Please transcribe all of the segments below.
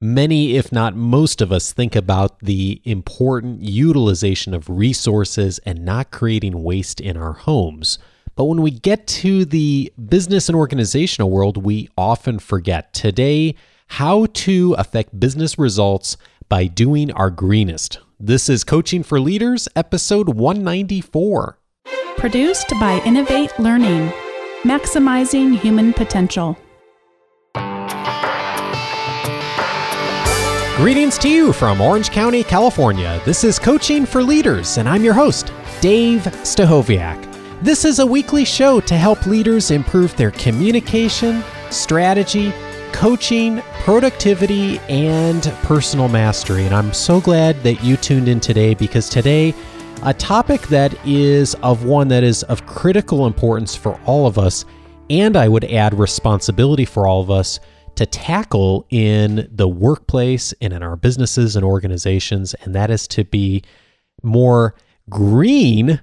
Many, if not most of us, think about the important utilization of resources and not creating waste in our homes. But when we get to the business and organizational world, we often forget today how to affect business results by doing our greenest. This is Coaching for Leaders, episode 194. Produced by Innovate Learning, maximizing human potential. Greetings to you from Orange County, California. This is Coaching for Leaders, and I'm your host, Dave Stachowiak. This is a weekly show to help leaders improve their communication, strategy, coaching, productivity, and personal mastery. And I'm so glad that you tuned in today because today, a topic that is of one that is of critical importance for all of us, and I would add responsibility for all of us to tackle in the workplace and in our businesses and organizations, and that is to be more green.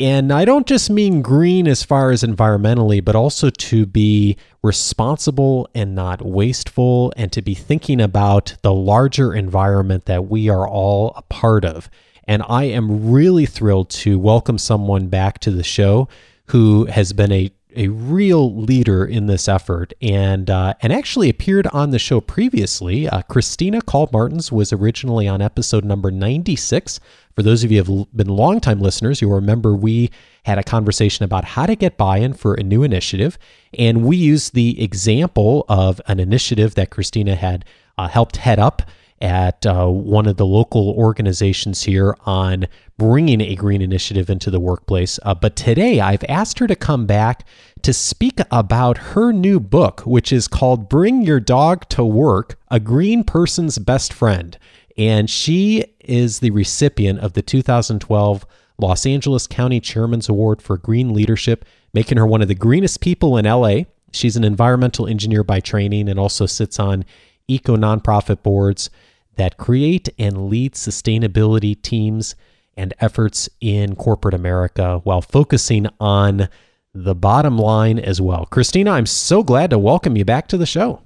And I don't just mean green as far as environmentally, but also to be responsible and not wasteful, and to be thinking about the larger environment that we are all a part of. And I am really thrilled to welcome someone back to the show who has been a a real leader in this effort and uh, and actually appeared on the show previously. Uh, Christina Call Martins was originally on episode number 96. For those of you who have been longtime listeners, you'll remember we had a conversation about how to get buy in for a new initiative. And we used the example of an initiative that Christina had uh, helped head up at uh, one of the local organizations here on bringing a green initiative into the workplace. Uh, but today I've asked her to come back to speak about her new book, which is called Bring Your Dog to Work A Green Person's Best Friend. And she is the recipient of the 2012 Los Angeles County Chairman's Award for Green Leadership, making her one of the greenest people in LA. She's an environmental engineer by training and also sits on eco nonprofit boards that create and lead sustainability teams and efforts in corporate America while focusing on the bottom line as well. Christina, I'm so glad to welcome you back to the show.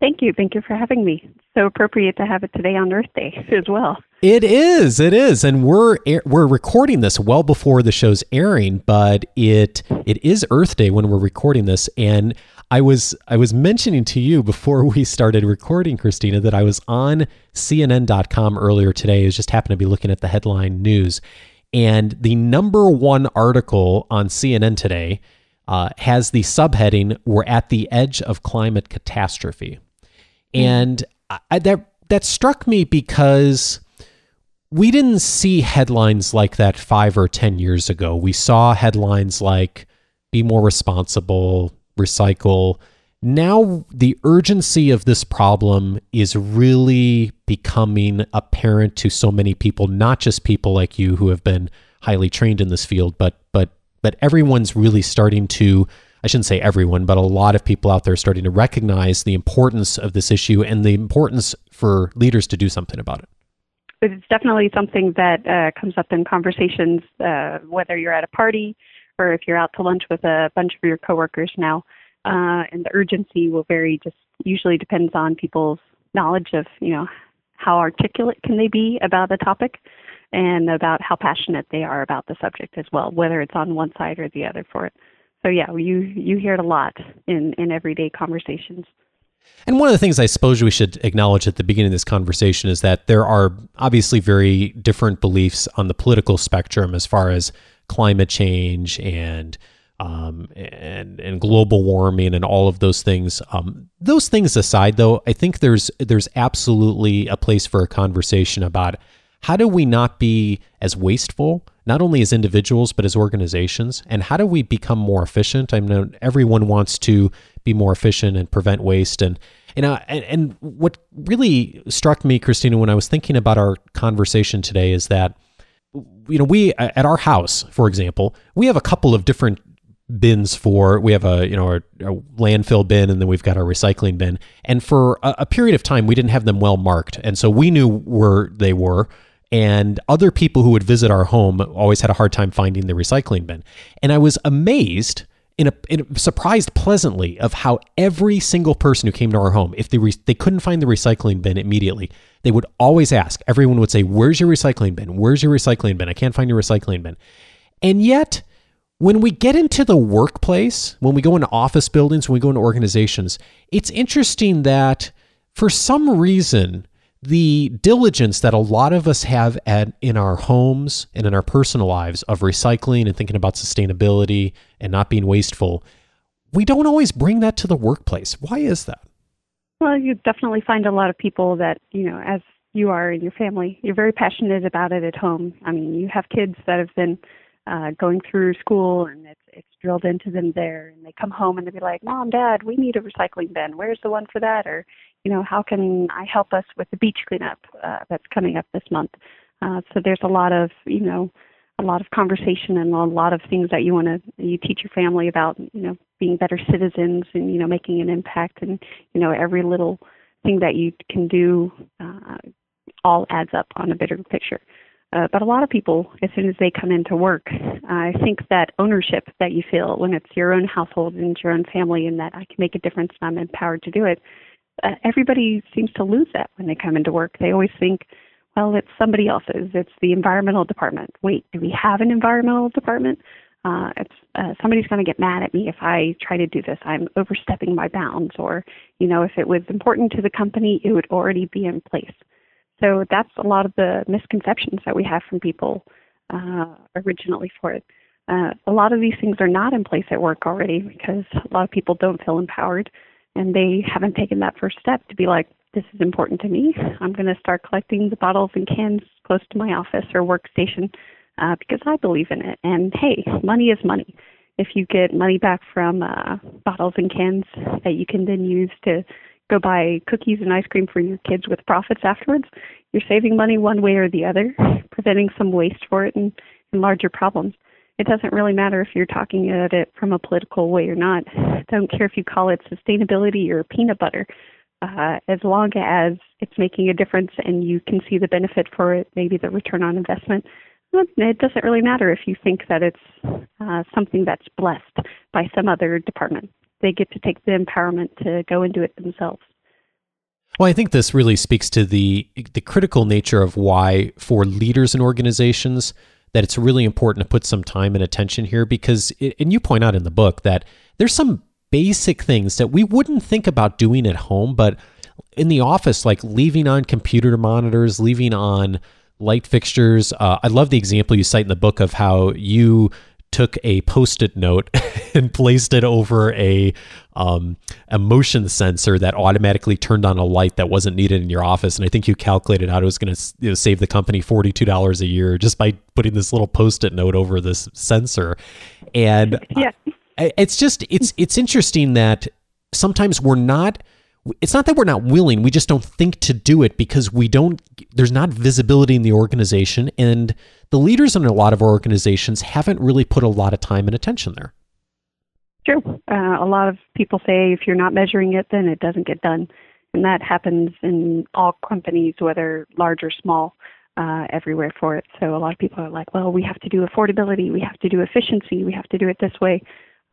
Thank you. Thank you for having me. So appropriate to have it today on Earth Day as well. It is. It is. And we're we're recording this well before the show's airing, but it it is Earth Day when we're recording this and I was I was mentioning to you before we started recording, Christina, that I was on CNN.com earlier today. I just happened to be looking at the headline news, and the number one article on CNN today uh, has the subheading "We're at the edge of climate catastrophe," mm. and I, that that struck me because we didn't see headlines like that five or ten years ago. We saw headlines like "Be more responsible," recycle. Now, the urgency of this problem is really becoming apparent to so many people, not just people like you who have been highly trained in this field, but but but everyone's really starting to I shouldn't say everyone, but a lot of people out there starting to recognize the importance of this issue and the importance for leaders to do something about it. It's definitely something that uh, comes up in conversations, uh, whether you're at a party or if you're out to lunch with a bunch of your coworkers now. Uh, and the urgency will vary. Just usually depends on people's knowledge of you know how articulate can they be about a topic, and about how passionate they are about the subject as well, whether it's on one side or the other for it. So yeah, you you hear it a lot in in everyday conversations. And one of the things I suppose we should acknowledge at the beginning of this conversation is that there are obviously very different beliefs on the political spectrum as far as climate change and um, and and global warming and all of those things. Um, those things aside, though, I think there's there's absolutely a place for a conversation about how do we not be as wasteful, not only as individuals but as organizations, and how do we become more efficient? I know everyone wants to be more efficient and prevent waste, and and uh, and, and what really struck me, Christina, when I was thinking about our conversation today, is that you know we at our house for example we have a couple of different bins for we have a you know a, a, landfill bin and then we've got our recycling bin. And for a, a, period of time we didn't have them well marked. And so we knew where they were. And other people who would visit our home always had a hard time finding the recycling bin. And i was amazed in a, in a, surprised pleasantly of how every single person who came to our home, if they re, they couldn't find the recycling bin immediately, they would always ask. Everyone would say, "Where's your recycling bin? Where's your recycling bin? I can't find your recycling bin." And yet, when we get into the workplace, when we go into office buildings, when we go into organizations, it's interesting that for some reason the diligence that a lot of us have at in our homes and in our personal lives of recycling and thinking about sustainability and not being wasteful, we don't always bring that to the workplace. Why is that? Well, you definitely find a lot of people that, you know, as you are in your family, you're very passionate about it at home. I mean, you have kids that have been uh, going through school and it's it's drilled into them there and they come home and they'll be like, Mom, Dad, we need a recycling bin. Where's the one for that? Or you know, how can I help us with the beach cleanup uh, that's coming up this month? Uh, so there's a lot of, you know, a lot of conversation and a lot of things that you want to you teach your family about, you know, being better citizens and you know making an impact and you know every little thing that you can do uh, all adds up on a bigger picture. Uh, but a lot of people, as soon as they come into work, I think that ownership that you feel when it's your own household and your own family, and that I can make a difference and I'm empowered to do it, uh, everybody seems to lose that when they come into work. They always think, well, it's somebody else's. It's the environmental department. Wait, do we have an environmental department? Uh, it's uh, somebody's going to get mad at me if I try to do this. I'm overstepping my bounds. Or, you know, if it was important to the company, it would already be in place. So that's a lot of the misconceptions that we have from people uh, originally for it. Uh, a lot of these things are not in place at work already because a lot of people don't feel empowered and they haven't taken that first step to be like, this is important to me. I'm going to start collecting the bottles and cans close to my office or workstation uh, because I believe in it. And hey, money is money. If you get money back from uh, bottles and cans that you can then use to go buy cookies and ice cream for your kids with profits afterwards, you're saving money one way or the other, preventing some waste for it and, and larger problems it doesn't really matter if you're talking at it from a political way or not. I don't care if you call it sustainability or peanut butter. Uh, as long as it's making a difference and you can see the benefit for it, maybe the return on investment, it doesn't really matter if you think that it's uh, something that's blessed by some other department. They get to take the empowerment to go and do it themselves. Well, I think this really speaks to the the critical nature of why for leaders in organizations that it's really important to put some time and attention here because, it, and you point out in the book that there's some basic things that we wouldn't think about doing at home, but in the office, like leaving on computer monitors, leaving on light fixtures. Uh, I love the example you cite in the book of how you took a post-it note and placed it over a um, a motion sensor that automatically turned on a light that wasn't needed in your office. And I think you calculated out it was going to you know, save the company forty two dollars a year just by putting this little post-it note over this sensor. And yeah. It's just it's it's interesting that sometimes we're not it's not that we're not willing we just don't think to do it because we don't there's not visibility in the organization and the leaders in a lot of our organizations haven't really put a lot of time and attention there. True. Uh, a lot of people say if you're not measuring it then it doesn't get done. And that happens in all companies whether large or small uh, everywhere for it. So a lot of people are like well we have to do affordability we have to do efficiency we have to do it this way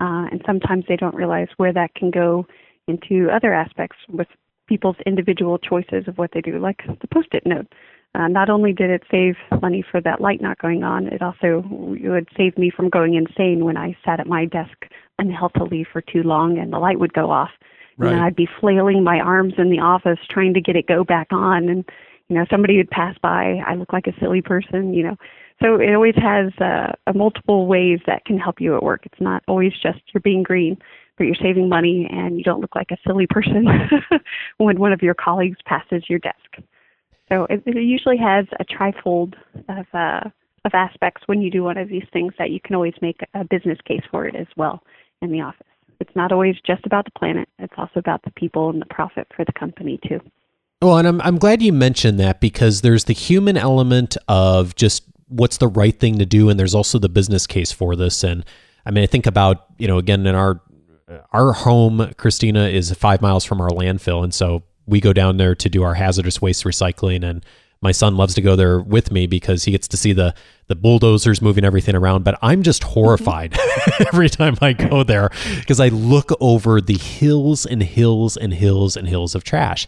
uh, and sometimes they don't realize where that can go into other aspects with people's individual choices of what they do, like the post it note. Uh, not only did it save money for that light not going on, it also would save me from going insane when I sat at my desk unhealthily for too long and the light would go off. Right. And I'd be flailing my arms in the office trying to get it go back on and you know somebody would pass by i look like a silly person you know so it always has uh, multiple ways that can help you at work it's not always just you're being green but you're saving money and you don't look like a silly person when one of your colleagues passes your desk. So it, it usually has a trifold of uh, of aspects when you do one of these things that you can always make a business case for it as well in the office. It's not always just about the planet; it's also about the people and the profit for the company too. Well, and I'm I'm glad you mentioned that because there's the human element of just what's the right thing to do, and there's also the business case for this. And I mean, I think about you know again in our our home, Christina, is five miles from our landfill, and so we go down there to do our hazardous waste recycling. And my son loves to go there with me because he gets to see the the bulldozers moving everything around. But I'm just horrified mm-hmm. every time I go there because I look over the hills and hills and hills and hills of trash,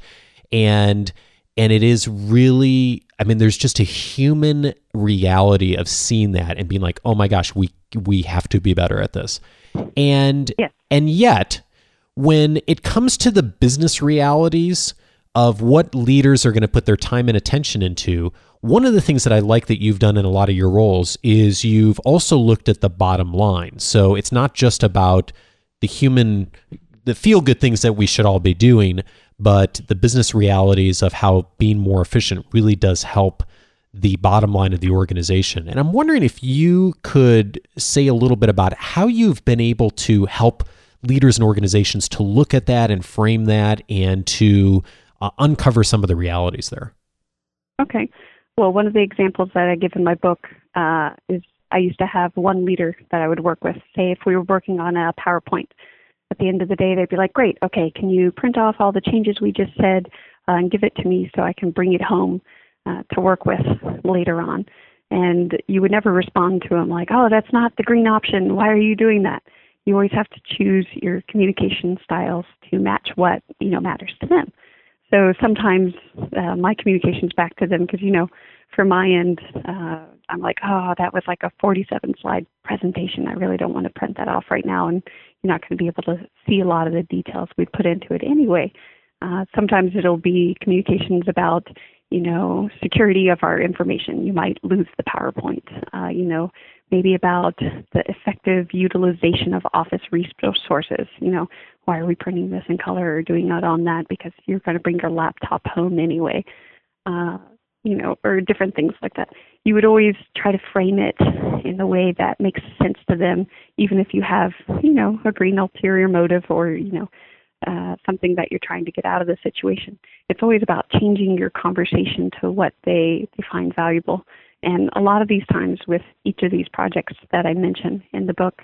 and and it is really I mean, there's just a human reality of seeing that and being like, oh my gosh, we we have to be better at this. And yeah. and yet, when it comes to the business realities of what leaders are going to put their time and attention into, one of the things that I like that you've done in a lot of your roles is you've also looked at the bottom line. So it's not just about the human the feel good things that we should all be doing, but the business realities of how being more efficient really does help the bottom line of the organization. And I'm wondering if you could say a little bit about how you've been able to help leaders and organizations to look at that and frame that and to uh, uncover some of the realities there. Okay. Well, one of the examples that I give in my book uh, is I used to have one leader that I would work with. Say, if we were working on a PowerPoint, at the end of the day, they'd be like, Great, okay, can you print off all the changes we just said uh, and give it to me so I can bring it home uh, to work with later on? And you would never respond to them like, Oh, that's not the green option. Why are you doing that? You always have to choose your communication styles to match what you know matters to them. So sometimes uh, my communications back to them because you know, from my end, uh, I'm like, oh, that was like a 47 slide presentation. I really don't want to print that off right now, and you're not going to be able to see a lot of the details we put into it anyway. Uh, sometimes it'll be communications about, you know, security of our information. You might lose the PowerPoint. Uh, you know, maybe about the effective utilization of Office resources. You know, why are we printing this in color or doing that on that? Because you're going to bring your laptop home anyway. Uh, you know, or different things like that. You would always try to frame it in a way that makes sense to them, even if you have, you know, a green ulterior motive or, you know, uh, something that you're trying to get out of the situation. It's always about changing your conversation to what they, they find valuable. And a lot of these times with each of these projects that I mention in the book,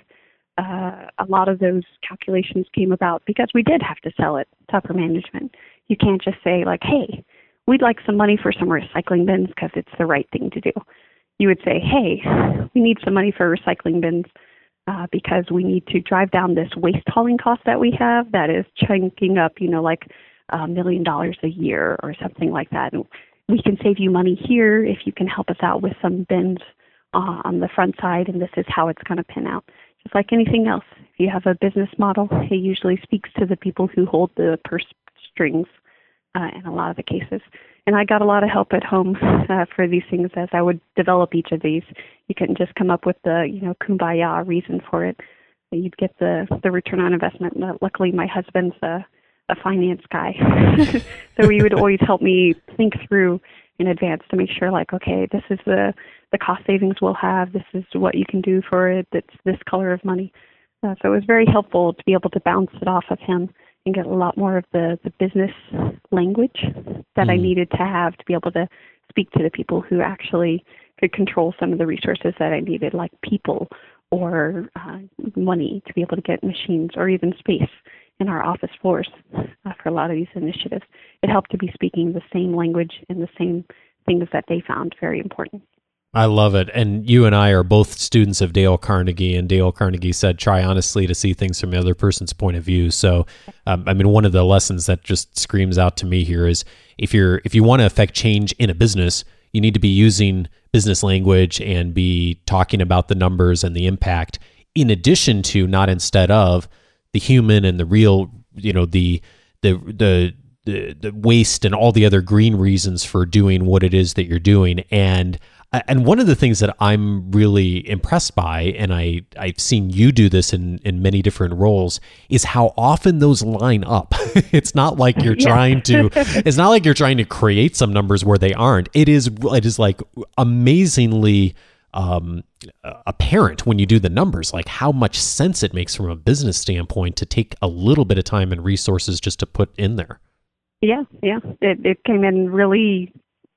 uh, a lot of those calculations came about because we did have to sell it to upper management. You can't just say like, "Hey, we'd like some money for some recycling bins because it's the right thing to do. You would say, hey, we need some money for recycling bins uh, because we need to drive down this waste hauling cost that we have that is chunking up, you know, like a million dollars a year or something like that. And we can save you money here if you can help us out with some bins uh, on the front side, and this is how it's going to pin out. Just like anything else, if you have a business model, it usually speaks to the people who hold the purse strings uh, in a lot of the cases. And I got a lot of help at home uh, for these things as I would develop each of these. You couldn't just come up with the you know kumbaya reason for it. You'd get the the return on investment. Uh, luckily, my husband's a a finance guy, so he would always help me think through in advance to make sure like okay this is the the cost savings we'll have this is what you can do for it it's this color of money uh, so it was very helpful to be able to bounce it off of him and get a lot more of the, the business language that mm. I needed to have to be able to speak to the people who actually could control some of the resources that I needed, like people or uh, money to be able to get machines or even space in our office floors uh, for a lot of these initiatives. It helped to be speaking the same language and the same things that they found very important. I love it. And you and I are both students of Dale Carnegie, and Dale Carnegie said, try honestly to see things from the other person's point of view. So, um, I mean, one of the lessons that just screams out to me here is if you're if you want to affect change in a business, you need to be using business language and be talking about the numbers and the impact in addition to not instead of the human and the real, you know, the the the the, the waste and all the other green reasons for doing what it is that you're doing and and one of the things that I'm really impressed by, and I, I've seen you do this in, in many different roles, is how often those line up. it's not like you're yeah. trying to it's not like you're trying to create some numbers where they aren't. It is it is like amazingly um, apparent when you do the numbers, like how much sense it makes from a business standpoint to take a little bit of time and resources just to put in there. Yeah, yeah, it it came in really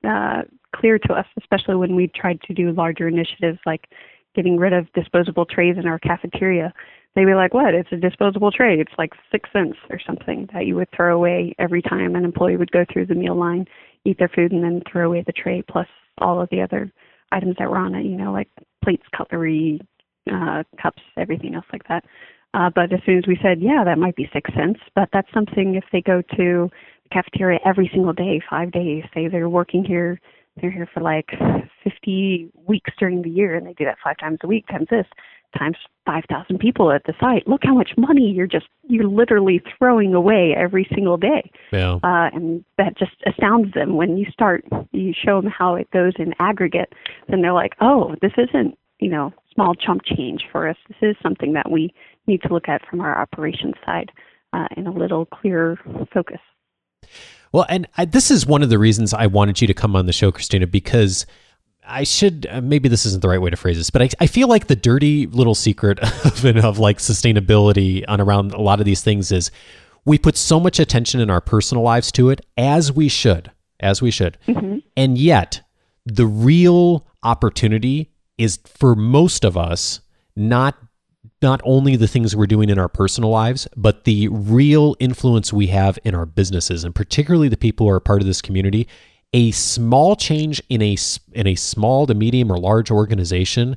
uh, clear to us, especially when we tried to do larger initiatives like getting rid of disposable trays in our cafeteria. They'd be like, what? It's a disposable tray. It's like six cents or something that you would throw away every time an employee would go through the meal line. eat their food and then throw away the tray plus all of the other items that were on it, you know, like plates, cutlery, uh, cups, everything else like that. Uh, but as soon as we said, yeah, that might be six cents, but that's something if they go to the cafeteria every single day, five days, say they're working here, they're here for like 50 weeks during the year, and they do that five times a week times this, times 5,000 people at the site. Look how much money you're just, you're literally throwing away every single day. Yeah. Uh, and that just astounds them when you start, you show them how it goes in aggregate, then they're like, oh, this isn't, you know, small chump change for us. This is something that we need to look at from our operations side uh, in a little clearer focus. Well, and I, this is one of the reasons I wanted you to come on the show, Christina, because I should uh, maybe this isn't the right way to phrase this, but I, I feel like the dirty little secret of, of like sustainability on around a lot of these things is we put so much attention in our personal lives to it, as we should, as we should, mm-hmm. and yet the real opportunity is for most of us not not only the things we're doing in our personal lives, but the real influence we have in our businesses, and particularly the people who are part of this community. A small change in a in a small to medium or large organization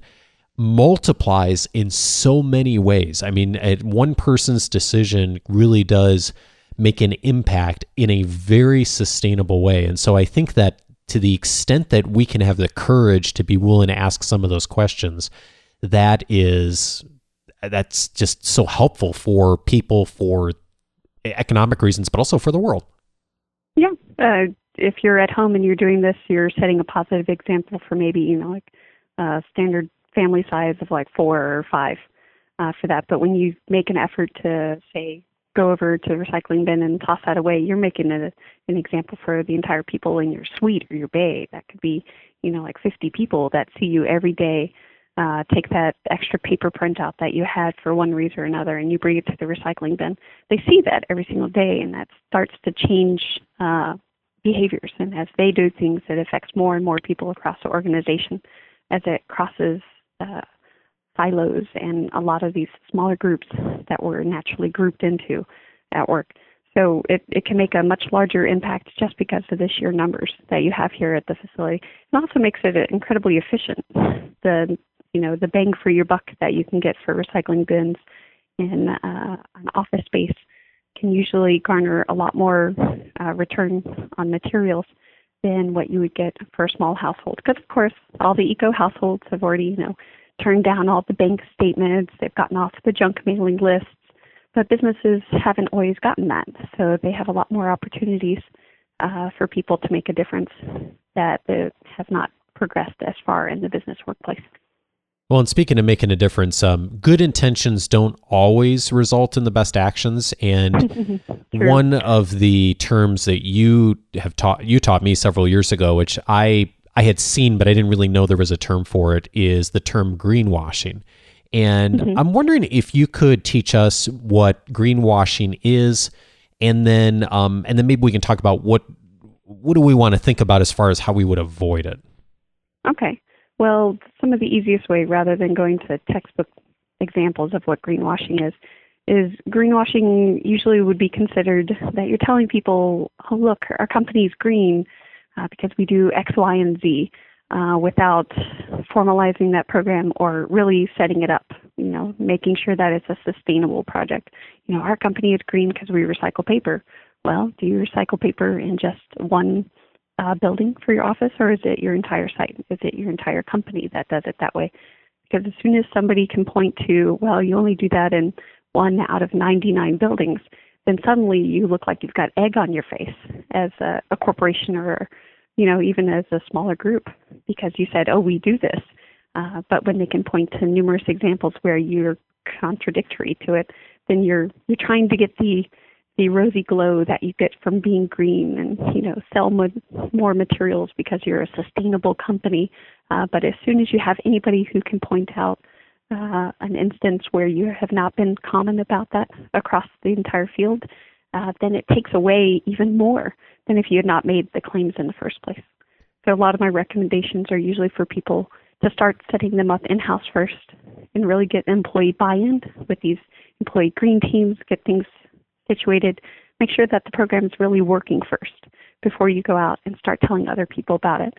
multiplies in so many ways. I mean, one person's decision really does make an impact in a very sustainable way. And so I think that to the extent that we can have the courage to be willing to ask some of those questions, that is that's just so helpful for people for economic reasons, but also for the world. Yeah. Uh, if you're at home and you're doing this, you're setting a positive example for maybe, you know, like a standard family size of like four or five uh, for that. But when you make an effort to, say, go over to the recycling bin and toss that away, you're making a, an example for the entire people in your suite or your bay. That could be, you know, like 50 people that see you every day uh, take that extra paper printout that you had for one reason or another and you bring it to the recycling bin. They see that every single day, and that starts to change uh, behaviors. And as they do things, it affects more and more people across the organization as it crosses uh, silos and a lot of these smaller groups that we're naturally grouped into at work. So it, it can make a much larger impact just because of the sheer numbers that you have here at the facility. It also makes it incredibly efficient. The you know the bang for your buck that you can get for recycling bins in uh, an office space can usually garner a lot more uh, return on materials than what you would get for a small household. Because of course, all the eco households have already you know turned down all the bank statements, they've gotten off the junk mailing lists, but businesses haven't always gotten that, so they have a lot more opportunities uh, for people to make a difference that have not progressed as far in the business workplace. Well, and speaking of making a difference, um, good intentions don't always result in the best actions. And one of the terms that you have taught you taught me several years ago, which I I had seen but I didn't really know there was a term for it, is the term greenwashing. And mm-hmm. I'm wondering if you could teach us what greenwashing is, and then um, and then maybe we can talk about what what do we want to think about as far as how we would avoid it. Okay. Well, some of the easiest way, rather than going to textbook examples of what greenwashing is, is greenwashing usually would be considered that you're telling people, oh, look, our company is green uh, because we do X, Y, and Z. Uh, without formalizing that program or really setting it up, you know, making sure that it's a sustainable project. You know, our company is green because we recycle paper. Well, do you recycle paper in just one uh, building for your office, or is it your entire site? Is it your entire company that does it that way? Because as soon as somebody can point to, well, you only do that in one out of 99 buildings, then suddenly you look like you've got egg on your face as a, a corporation or, you know, even as a smaller group because you said, oh, we do this. Uh, but when they can point to numerous examples where you're contradictory to it, then you're you're trying to get the the rosy glow that you get from being green and you know sell more, more materials because you're a sustainable company. Uh, but as soon as you have anybody who can point out uh, an instance where you have not been common about that across the entire field uh, then it takes away even more than if you had not made the claims in the first place. So a lot of my recommendations are usually for people to start setting them up in-house first and really get employee buy-in with these employee green teams, get things situated, make sure that the program is really working first before you go out and start telling other people about it.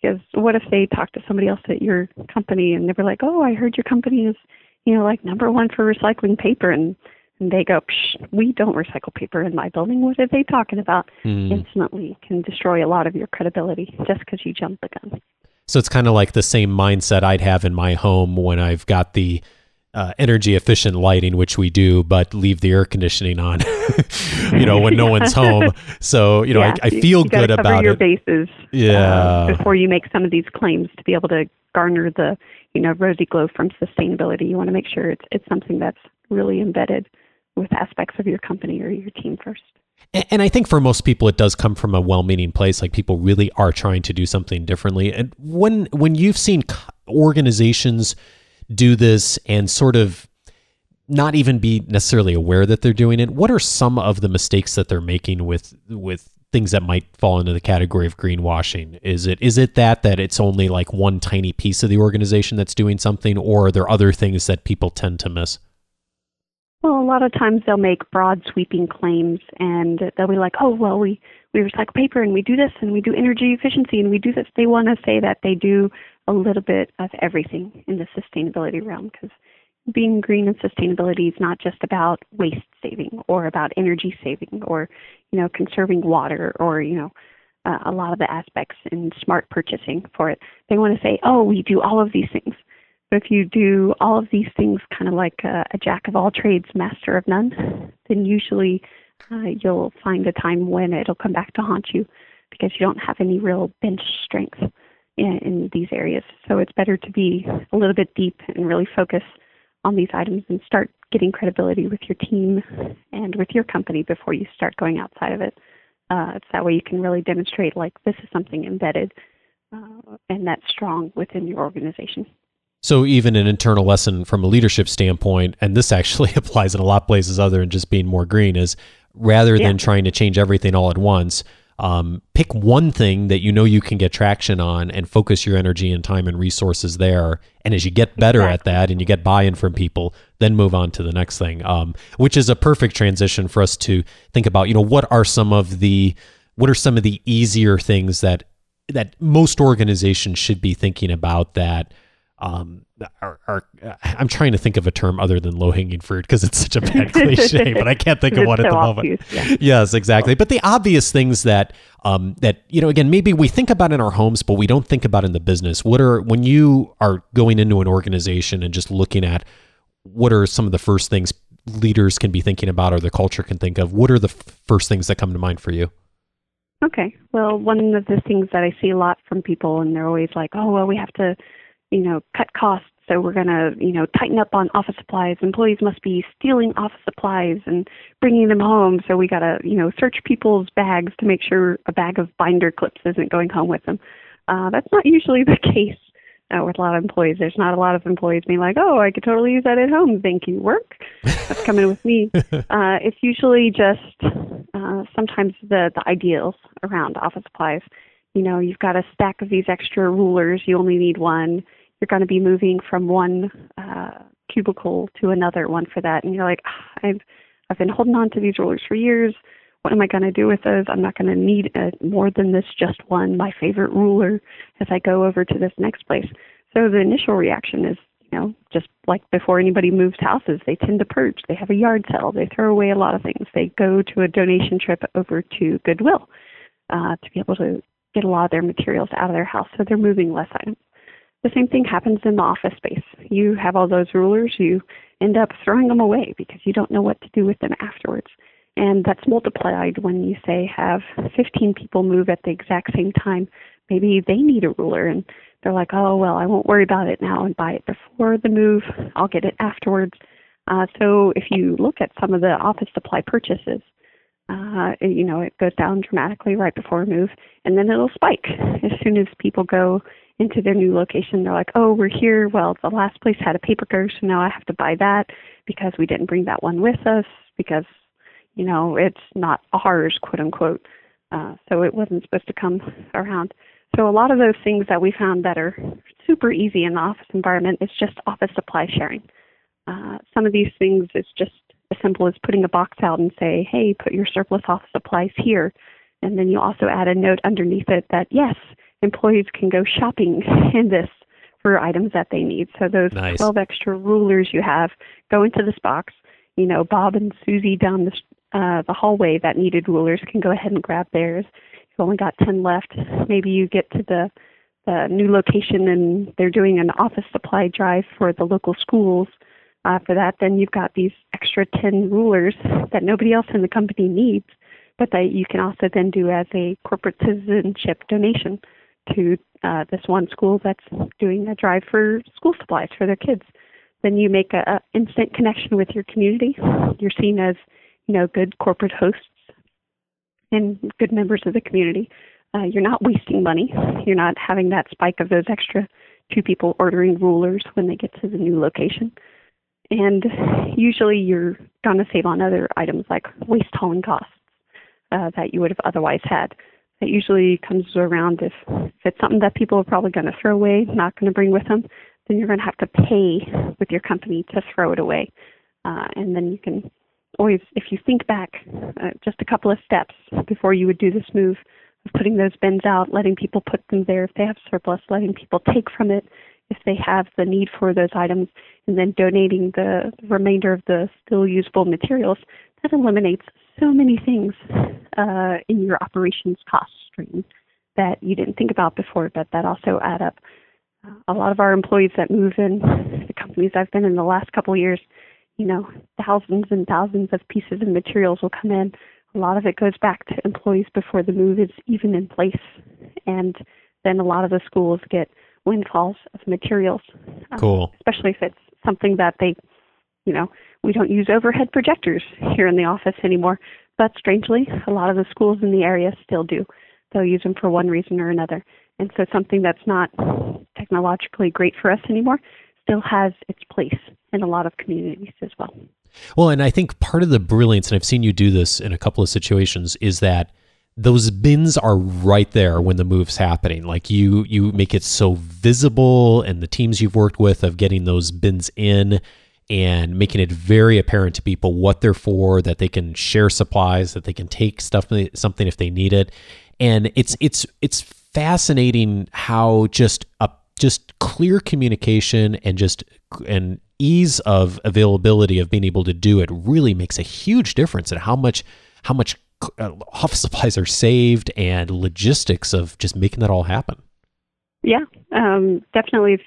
Because what if they talk to somebody else at your company and they were like, "Oh, I heard your company is, you know, like number one for recycling paper," and and they go, Psh, "We don't recycle paper in my building. What are they talking about?" Mm. Instantly can destroy a lot of your credibility just because you jumped the gun. So it's kind of like the same mindset I'd have in my home when I've got the uh, energy efficient lighting, which we do, but leave the air conditioning on, you know, when no one's home. So, you know, yeah, I, I, feel you, good about your it. bases. Yeah. Uh, before you make some of these claims to be able to garner the, you know, rosy glow from sustainability, you want to make sure it's, it's something that's really embedded with aspects of your company or your team first. And I think for most people, it does come from a well-meaning place. Like people really are trying to do something differently. And when when you've seen organizations do this and sort of not even be necessarily aware that they're doing it? What are some of the mistakes that they're making with with things that might fall into the category of greenwashing? Is it is it that that it's only like one tiny piece of the organization that's doing something or are there other things that people tend to miss? Well, a lot of times they'll make broad sweeping claims and they'll be like, oh, well, we, we recycle paper and we do this and we do energy efficiency and we do this. They want to say that they do a little bit of everything in the sustainability realm because being green and sustainability is not just about waste saving or about energy saving or, you know, conserving water or, you know, uh, a lot of the aspects in smart purchasing for it. They want to say, oh, we do all of these things. But if you do all of these things kind of like a, a jack of all trades, master of none, then usually uh, you'll find a time when it'll come back to haunt you because you don't have any real bench strength in, in these areas. So it's better to be a little bit deep and really focus on these items and start getting credibility with your team and with your company before you start going outside of it. Uh, it's that way you can really demonstrate like this is something embedded uh, and that's strong within your organization. So even an internal lesson from a leadership standpoint, and this actually applies in a lot of places other than just being more green, is rather yeah. than trying to change everything all at once, um, pick one thing that you know you can get traction on and focus your energy and time and resources there. And as you get better exactly. at that and you get buy-in from people, then move on to the next thing. Um, which is a perfect transition for us to think about. You know, what are some of the what are some of the easier things that that most organizations should be thinking about that um, are, are uh, I'm trying to think of a term other than low hanging fruit because it's such a bad cliche, but I can't think of one so at the moment. yeah. Yes, exactly. But the obvious things that um, that you know, again, maybe we think about in our homes, but we don't think about in the business. What are when you are going into an organization and just looking at what are some of the first things leaders can be thinking about or the culture can think of? What are the f- first things that come to mind for you? Okay. Well, one of the things that I see a lot from people, and they're always like, "Oh, well, we have to." You know, cut costs. So we're going to, you know, tighten up on office supplies. Employees must be stealing office supplies and bringing them home. So we got to, you know, search people's bags to make sure a bag of binder clips isn't going home with them. Uh, that's not usually the case uh, with a lot of employees. There's not a lot of employees being like, "Oh, I could totally use that at home. Thank you, work." That's coming with me. Uh, it's usually just uh, sometimes the the ideals around office supplies. You know, you've got a stack of these extra rulers. You only need one you're going to be moving from one uh, cubicle to another one for that, and you're like, oh, I've I've been holding on to these rulers for years. What am I going to do with those? I'm not going to need a, uh, more than this just one, my favorite ruler, as I go over to this next place. So the initial reaction is, you know, just like before anybody moves houses, they tend to purge. They have a yard sale. They throw away a lot of things. They go to a donation trip over to Goodwill uh, to be able to get a lot of their materials out of their house. So they're moving less items. The same thing happens in the office space. You have all those rulers, you end up throwing them away because you don't know what to do with them afterwards. And that's multiplied when you say have 15 people move at the exact same time. Maybe they need a ruler and they're like, oh, well, I won't worry about it now and buy it before the move. I'll get it afterwards. Uh, so if you look at some of the office supply purchases, uh, you know, it goes down dramatically right before a move, and then it'll spike as soon as people go into their new location. They're like, oh, we're here. Well, the last place had a paper curve, so now I have to buy that because we didn't bring that one with us because, you know, it's not ours, quote unquote. Uh, so it wasn't supposed to come around. So a lot of those things that we found that are super easy in the office environment is just office supply sharing. Uh, some of these things is just as simple as putting a box out and say, hey, put your surplus office supplies here And then you also add a note underneath it that yes, employees can go shopping in this for items that they need. So those nice. 12 extra rulers you have go into this box. You know, Bob and Susie down the uh, the hallway that needed rulers can go ahead and grab theirs. You've only got 10 left. Maybe you get to the the new location and they're doing an office supply drive for the local schools. For that, then you've got these extra 10 rulers that nobody else in the company needs, but that you can also then do as a corporate citizenship donation to uh, this one school that's doing a drive for school supplies for their kids. Then you make a, a instant connection with your community. You're seen as, you know, good corporate hosts and good members of the community. Uh, you're not wasting money. You're not having that spike of those extra two people ordering rulers when they get to the new location. And usually you're going to save on other items like waste hauling costs uh, that you would have otherwise had. That usually comes around if, if it's something that people are probably going to throw away, not going to bring with them, then you're going to have to pay with your company to throw it away. Uh, and then you can always, if you think back uh, just a couple of steps before you would do this move, of putting those bins out, letting people put them there if they have surplus, letting people take from it if they have the need for those items, and then donating the remainder of the still usable materials, that eliminates so many things uh, in your operations cost stream that you didn't think about before, but that also add up. Uh, a lot of our employees that move in the companies I've been in the last couple of years, you know, thousands and thousands of pieces of materials will come in a lot of it goes back to employees before the move is even in place. And then a lot of the schools get windfalls of materials. Uh, cool. Um, especially if it's something that they, you know, we don't use overhead projectors here in the office anymore. But strangely, a lot of the schools in the area still do. They'll use them for one reason or another. And so something that's not technologically great for us anymore still has its place in a lot of communities as well. Well, and I think part of the brilliance, and I've seen you do this in a couple of situations, is that those bins are right there when the move's happening. Like you, you make it so visible, and the teams you've worked with of getting those bins in and making it very apparent to people what they're for, that they can share supplies, that they can take stuff, something if they need it, and it's it's it's fascinating how just a just clear communication and just and ease of availability of being able to do it really makes a huge difference in how much how much uh, office supplies are saved and logistics of just making that all happen. Yeah, um, definitely.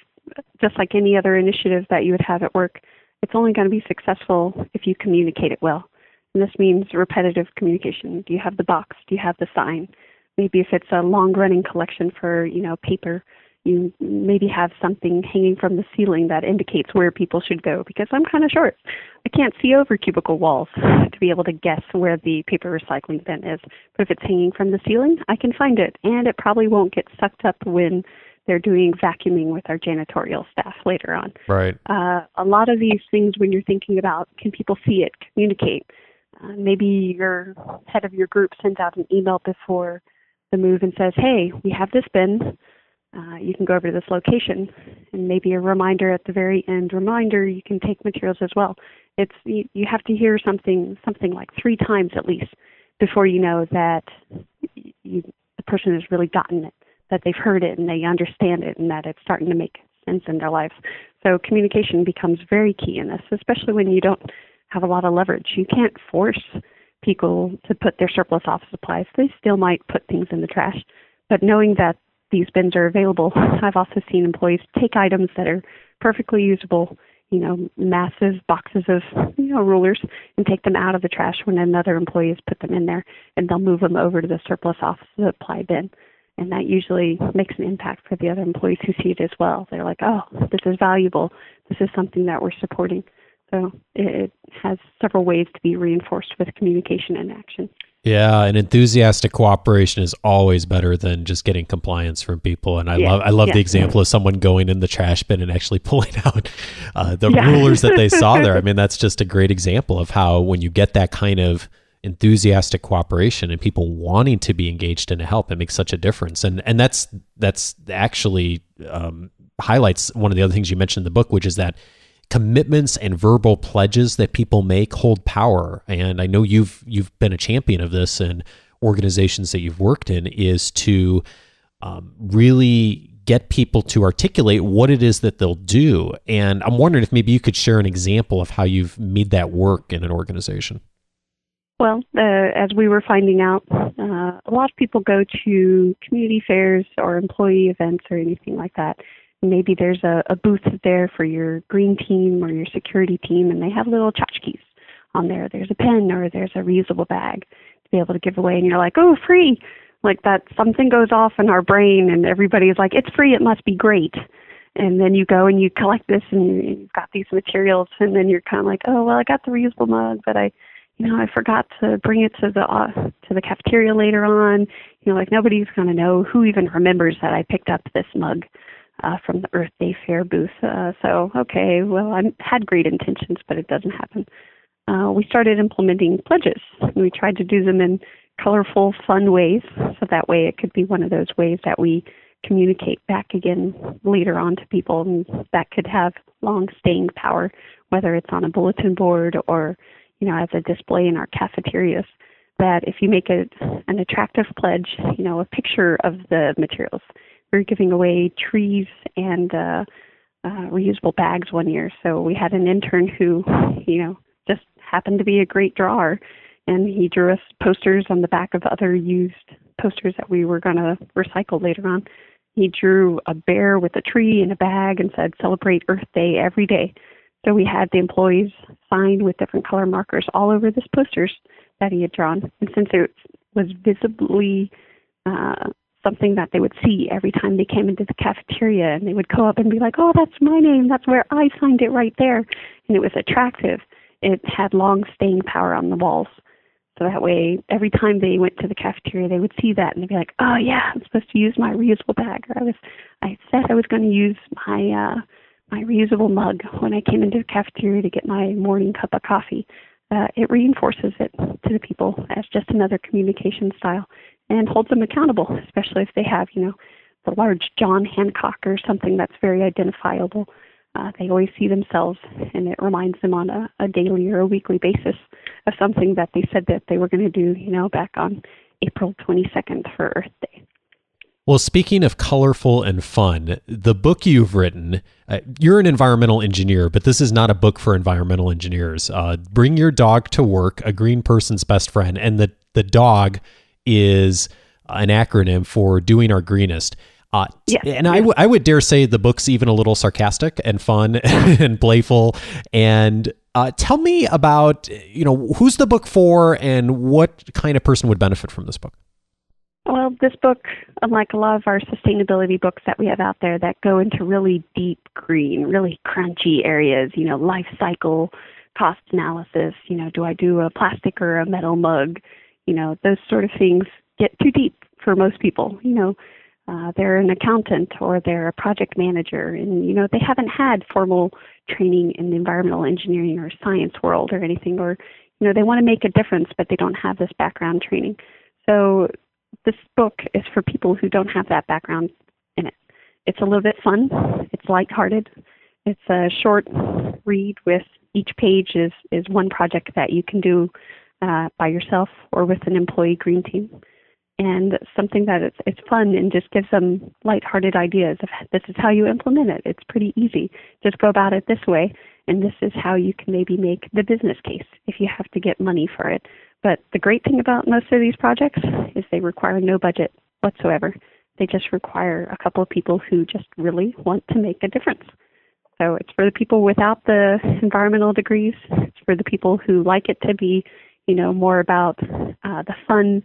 Just like any other initiative that you would have at work, it's only going to be successful if you communicate it well. And this means repetitive communication. Do you have the box? Do you have the sign? Maybe if it's a long running collection for, you know, paper, you maybe have something hanging from the ceiling that indicates where people should go because I'm kind of short. I can't see over cubicle walls to be able to guess where the paper recycling bin is. But if it's hanging from the ceiling, I can find it and it probably won't get sucked up when they're doing vacuuming with our janitorial staff later on. Right. Uh, a lot of these things when you're thinking about can people see it, communicate. Uh, maybe your head of your group sends out an email before the move and says, "Hey, we have this bin uh, you can go over to this location and maybe a reminder at the very end reminder you can take materials as well it's you, you have to hear something something like three times at least before you know that you, the person has really gotten it that they've heard it and they understand it and that it's starting to make sense in their lives so communication becomes very key in this especially when you don't have a lot of leverage you can't force people to put their surplus office supplies they still might put things in the trash but knowing that these bins are available. I've also seen employees take items that are perfectly usable, you know, massive boxes of you know rulers, and take them out of the trash when another employee has put them in there, and they'll move them over to the surplus office supply bin. And that usually makes an impact for the other employees who see it as well. They're like, oh, this is valuable. This is something that we're supporting. So it has several ways to be reinforced with communication and action. Yeah, and enthusiastic cooperation is always better than just getting compliance from people. And I yeah, love I love yeah. the example of someone going in the trash bin and actually pulling out uh, the yeah. rulers that they saw there. I mean, that's just a great example of how when you get that kind of enthusiastic cooperation and people wanting to be engaged and to help, it makes such a difference. And and that's that's actually um, highlights one of the other things you mentioned in the book, which is that commitments and verbal pledges that people make hold power. And I know you've you've been a champion of this and organizations that you've worked in is to um, really get people to articulate what it is that they'll do. And I'm wondering if maybe you could share an example of how you've made that work in an organization. Well, uh, as we were finding out, uh, a lot of people go to community fairs or employee events or anything like that. Maybe there's a, a booth there for your green team or your security team, and they have little tchotchkes on there. There's a pen or there's a reusable bag to be able to give away, and you're like, oh, free! Like that, something goes off in our brain, and everybody's like, it's free, it must be great. And then you go and you collect this, and you've got these materials, and then you're kind of like, oh, well, I got the reusable mug, but I you know, I forgot to bring it to the uh, to the cafeteria later on. You know, like nobody's to know who even remembers that I picked up this mug uh, from the Earth Day Fair booth. Uh, so, okay, well, I had great intentions, but it doesn't happen. Uh, we started implementing pledges. We tried to do them in colorful, fun ways, so that way it could be one of those ways that we communicate back again later on to people, and that could have long staying power, whether it's on a bulletin board or you know, as a display in our cafeterias. That if you make a, an attractive pledge, you know, a picture of the materials. We are giving away trees and uh, uh, reusable bags one year. So we had an intern who, you know, just happened to be a great drawer, and he drew us posters on the back of other used posters that we were going to recycle later on. He drew a bear with a tree in a bag and said, "Celebrate Earth Day every day." So we had the employees sign with different color markers all over this posters that he had drawn. And since it was visibly uh, something that they would see every time they came into the cafeteria, and they would go up and be like, "Oh, that's my name. That's where I signed it right there," and it was attractive. It had long staying power on the walls. So that way, every time they went to the cafeteria, they would see that and they'd be like, "Oh yeah, I'm supposed to use my reusable bag." Or I was, I said I was going to use my uh, my reusable mug when I came into the cafeteria to get my morning cup of coffee. Uh, it reinforces it to the people as just another communication style and holds them accountable, especially if they have, you know, the large John Hancock or something that's very identifiable. Uh, they always see themselves, and it reminds them on a, a daily or a weekly basis of something that they said that they were going to do, you know, back on April 22nd for Earth Day. Well, speaking of colorful and fun, the book you've written, uh, you're an environmental engineer, but this is not a book for environmental engineers. Uh, Bring Your Dog to Work, a green person's best friend. And the, the dog is an acronym for Doing Our Greenest. Uh, yeah, and yeah. I, w- I would dare say the book's even a little sarcastic and fun and playful. And uh, tell me about, you know, who's the book for and what kind of person would benefit from this book? Well, this book, unlike a lot of our sustainability books that we have out there that go into really deep green, really crunchy areas, you know, life cycle, cost analysis, you know, do I do a plastic or a metal mug? You know, those sort of things get too deep for most people. You know, uh, they're an accountant or they're a project manager, and you know they haven't had formal training in the environmental engineering or science world or anything, or you know they want to make a difference, but they don't have this background training. So this book is for people who don't have that background in it. It's a little bit fun. It's lighthearted. It's a short read with each page is is one project that you can do uh, by yourself or with an employee green team, and something that it's it's fun and just gives them lighthearted ideas of this is how you implement it. It's pretty easy. Just go about it this way, and this is how you can maybe make the business case if you have to get money for it. But the great thing about most of these projects is they require no budget whatsoever. They just require a couple of people who just really want to make a difference. So it's for the people without the environmental degrees. It's for the people who like it to be, you know, more about uh, the fun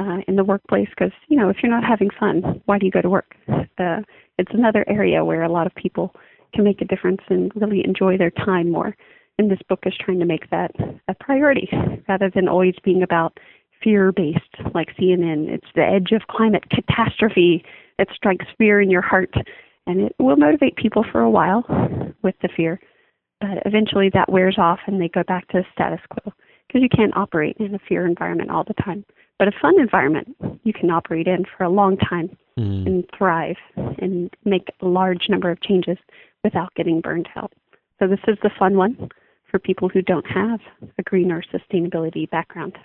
uh, in the workplace. Because you know, if you're not having fun, why do you go to work? Uh, it's another area where a lot of people can make a difference and really enjoy their time more. And this book is trying to make that a priority rather than always being about fear based like CNN. It's the edge of climate catastrophe that strikes fear in your heart. And it will motivate people for a while with the fear. But eventually that wears off and they go back to the status quo because you can't operate in a fear environment all the time. But a fun environment you can operate in for a long time mm. and thrive and make a large number of changes without getting burned out. So this is the fun one for people who don't have a green or sustainability background.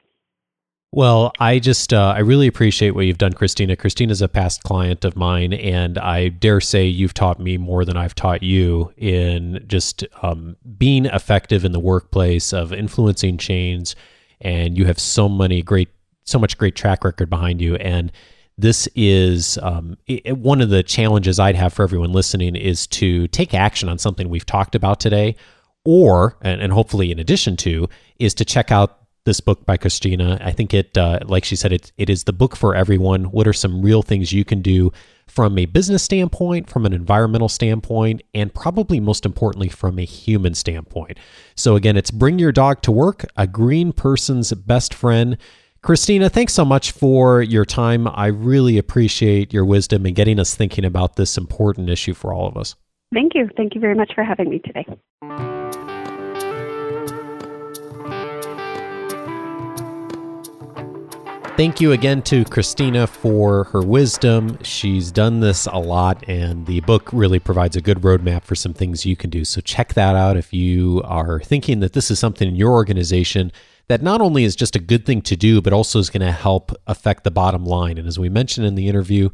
Well, I just uh, I really appreciate what you've done, Christina. Christina's a past client of mine, and I dare say you've taught me more than I've taught you in just um, being effective in the workplace, of influencing change. And you have so many great, so much great track record behind you, and this is um, it, one of the challenges I'd have for everyone listening is to take action on something we've talked about today, or and, and hopefully in addition to, is to check out this book by Christina. I think it, uh, like she said, it, it is the book for everyone. What are some real things you can do from a business standpoint, from an environmental standpoint, and probably most importantly, from a human standpoint? So, again, it's Bring Your Dog to Work, a green person's best friend. Christina, thanks so much for your time. I really appreciate your wisdom and getting us thinking about this important issue for all of us. Thank you. Thank you very much for having me today. Thank you again to Christina for her wisdom. She's done this a lot, and the book really provides a good roadmap for some things you can do. So, check that out if you are thinking that this is something in your organization that not only is just a good thing to do, but also is going to help affect the bottom line. And as we mentioned in the interview,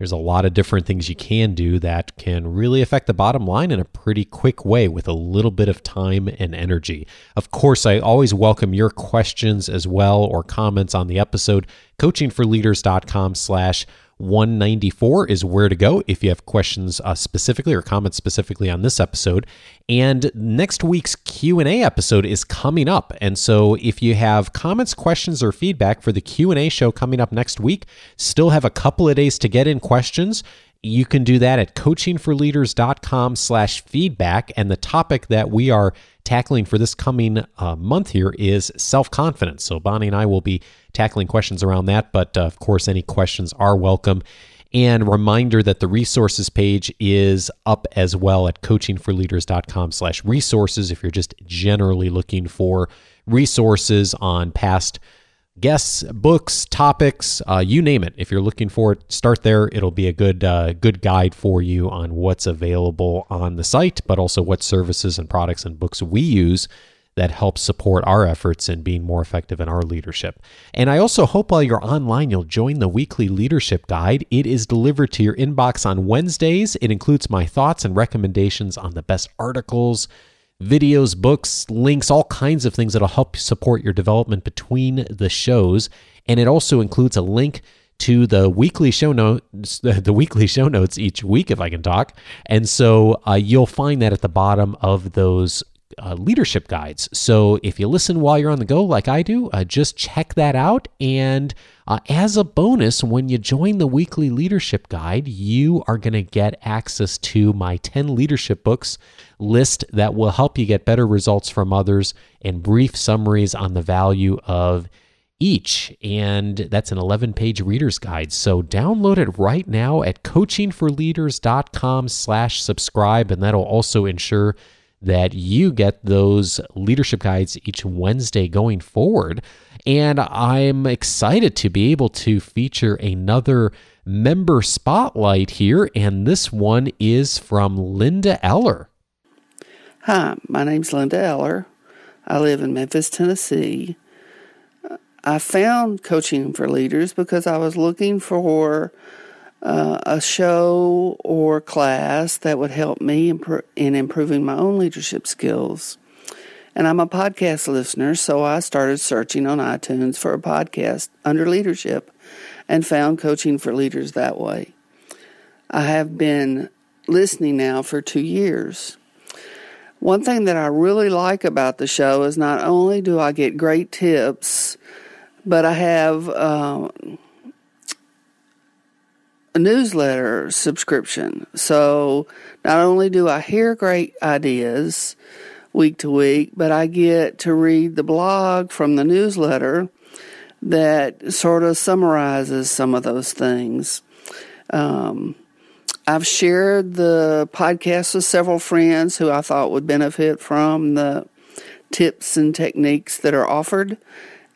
there's a lot of different things you can do that can really affect the bottom line in a pretty quick way with a little bit of time and energy. Of course, I always welcome your questions as well or comments on the episode. Coachingforleaders.com slash 194 is where to go if you have questions uh, specifically or comments specifically on this episode. And next week's q&a episode is coming up. And so if you have comments questions or feedback for the q&a show coming up next week still have a couple of days to get in questions you can do that at coachingforleaders.com slash feedback. And the topic that we are tackling for this coming uh, month here is self-confidence. So bonnie and i will be tackling questions around that but uh, of course any questions are welcome. And reminder that the resources page is up as well at coachingforleaders.com slash resources if you're just generally looking for resources on past guests, books, topics, uh, you name it. If you're looking for it, start there. It'll be a good uh, good guide for you on what's available on the site, but also what services and products and books we use that help support our efforts in being more effective in our leadership. And I also hope while you're online, you'll join the weekly leadership guide. It is delivered to your inbox on Wednesdays. It includes my thoughts and recommendations on the best articles videos, books, links, all kinds of things that'll help support your development between the shows. And it also includes a link to the weekly show notes, the weekly show notes each week, if I can talk. And so uh, you'll find that at the bottom of those uh, leadership guides. So if you listen while you're on the go, like I do, uh, just check that out. And uh, as a bonus, when you join the weekly leadership guide, you are going to get access to my 10 leadership books list that will help you get better results from others and brief summaries on the value of each and that's an 11 page reader's guide so download it right now at coachingforleaders.com slash subscribe and that'll also ensure that you get those leadership guides each Wednesday going forward. And I'm excited to be able to feature another member spotlight here. And this one is from Linda Eller. Hi, my name's Linda Eller. I live in Memphis, Tennessee. I found Coaching for Leaders because I was looking for uh, a show or class that would help me in improving my own leadership skills. And I'm a podcast listener, so I started searching on iTunes for a podcast under leadership and found Coaching for Leaders that way. I have been listening now for two years. One thing that I really like about the show is not only do I get great tips, but I have. Uh, a newsletter subscription. So not only do I hear great ideas week to week, but I get to read the blog from the newsletter that sort of summarizes some of those things. Um, I've shared the podcast with several friends who I thought would benefit from the tips and techniques that are offered.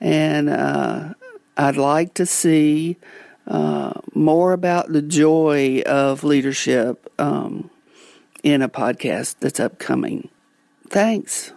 And uh, I'd like to see uh, more about the joy of leadership um, in a podcast that's upcoming. Thanks.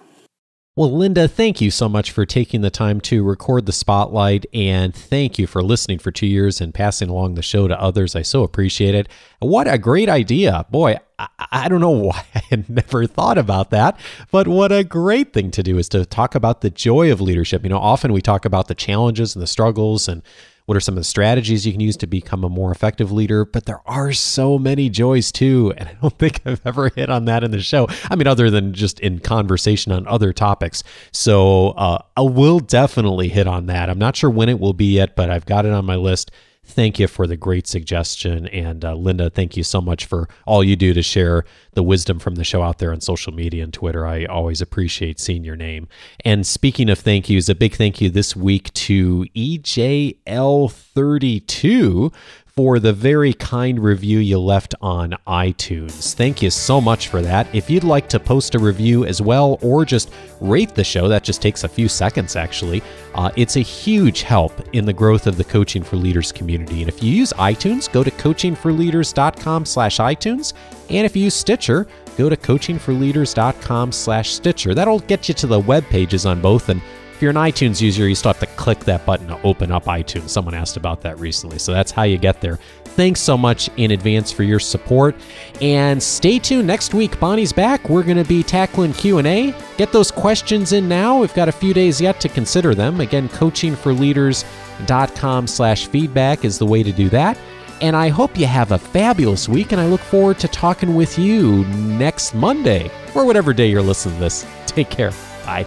Well, Linda, thank you so much for taking the time to record the spotlight, and thank you for listening for two years and passing along the show to others. I so appreciate it. What a great idea. Boy, I, I don't know why I had never thought about that, but what a great thing to do is to talk about the joy of leadership. You know, often we talk about the challenges and the struggles and what are some of the strategies you can use to become a more effective leader? But there are so many joys too. And I don't think I've ever hit on that in the show. I mean, other than just in conversation on other topics. So uh, I will definitely hit on that. I'm not sure when it will be yet, but I've got it on my list thank you for the great suggestion. And uh, Linda, thank you so much for all you do to share the wisdom from the show out there on social media and Twitter. I always appreciate seeing your name. And speaking of thank yous, a big thank you this week to EJL32 for the very kind review you left on iTunes. Thank you so much for that. If you'd like to post a review as well or just rate the show, that just takes a few seconds actually. Uh, it's a huge help in the growth of the Coaching for Leaders community. And if you use iTunes, go to coachingforleaders.com slash iTunes. And if you use Stitcher, go to coachingforleaders.com slash Stitcher. That'll get you to the web pages on both and if you're an iTunes user, you still have to click that button to open up iTunes. Someone asked about that recently. So that's how you get there. Thanks so much in advance for your support. And stay tuned next week. Bonnie's back. We're going to be tackling Q&A. Get those questions in now. We've got a few days yet to consider them. Again, coachingforleaders.com slash feedback is the way to do that. And I hope you have a fabulous week, and I look forward to talking with you next Monday or whatever day you're listening to this. Take care. Bye.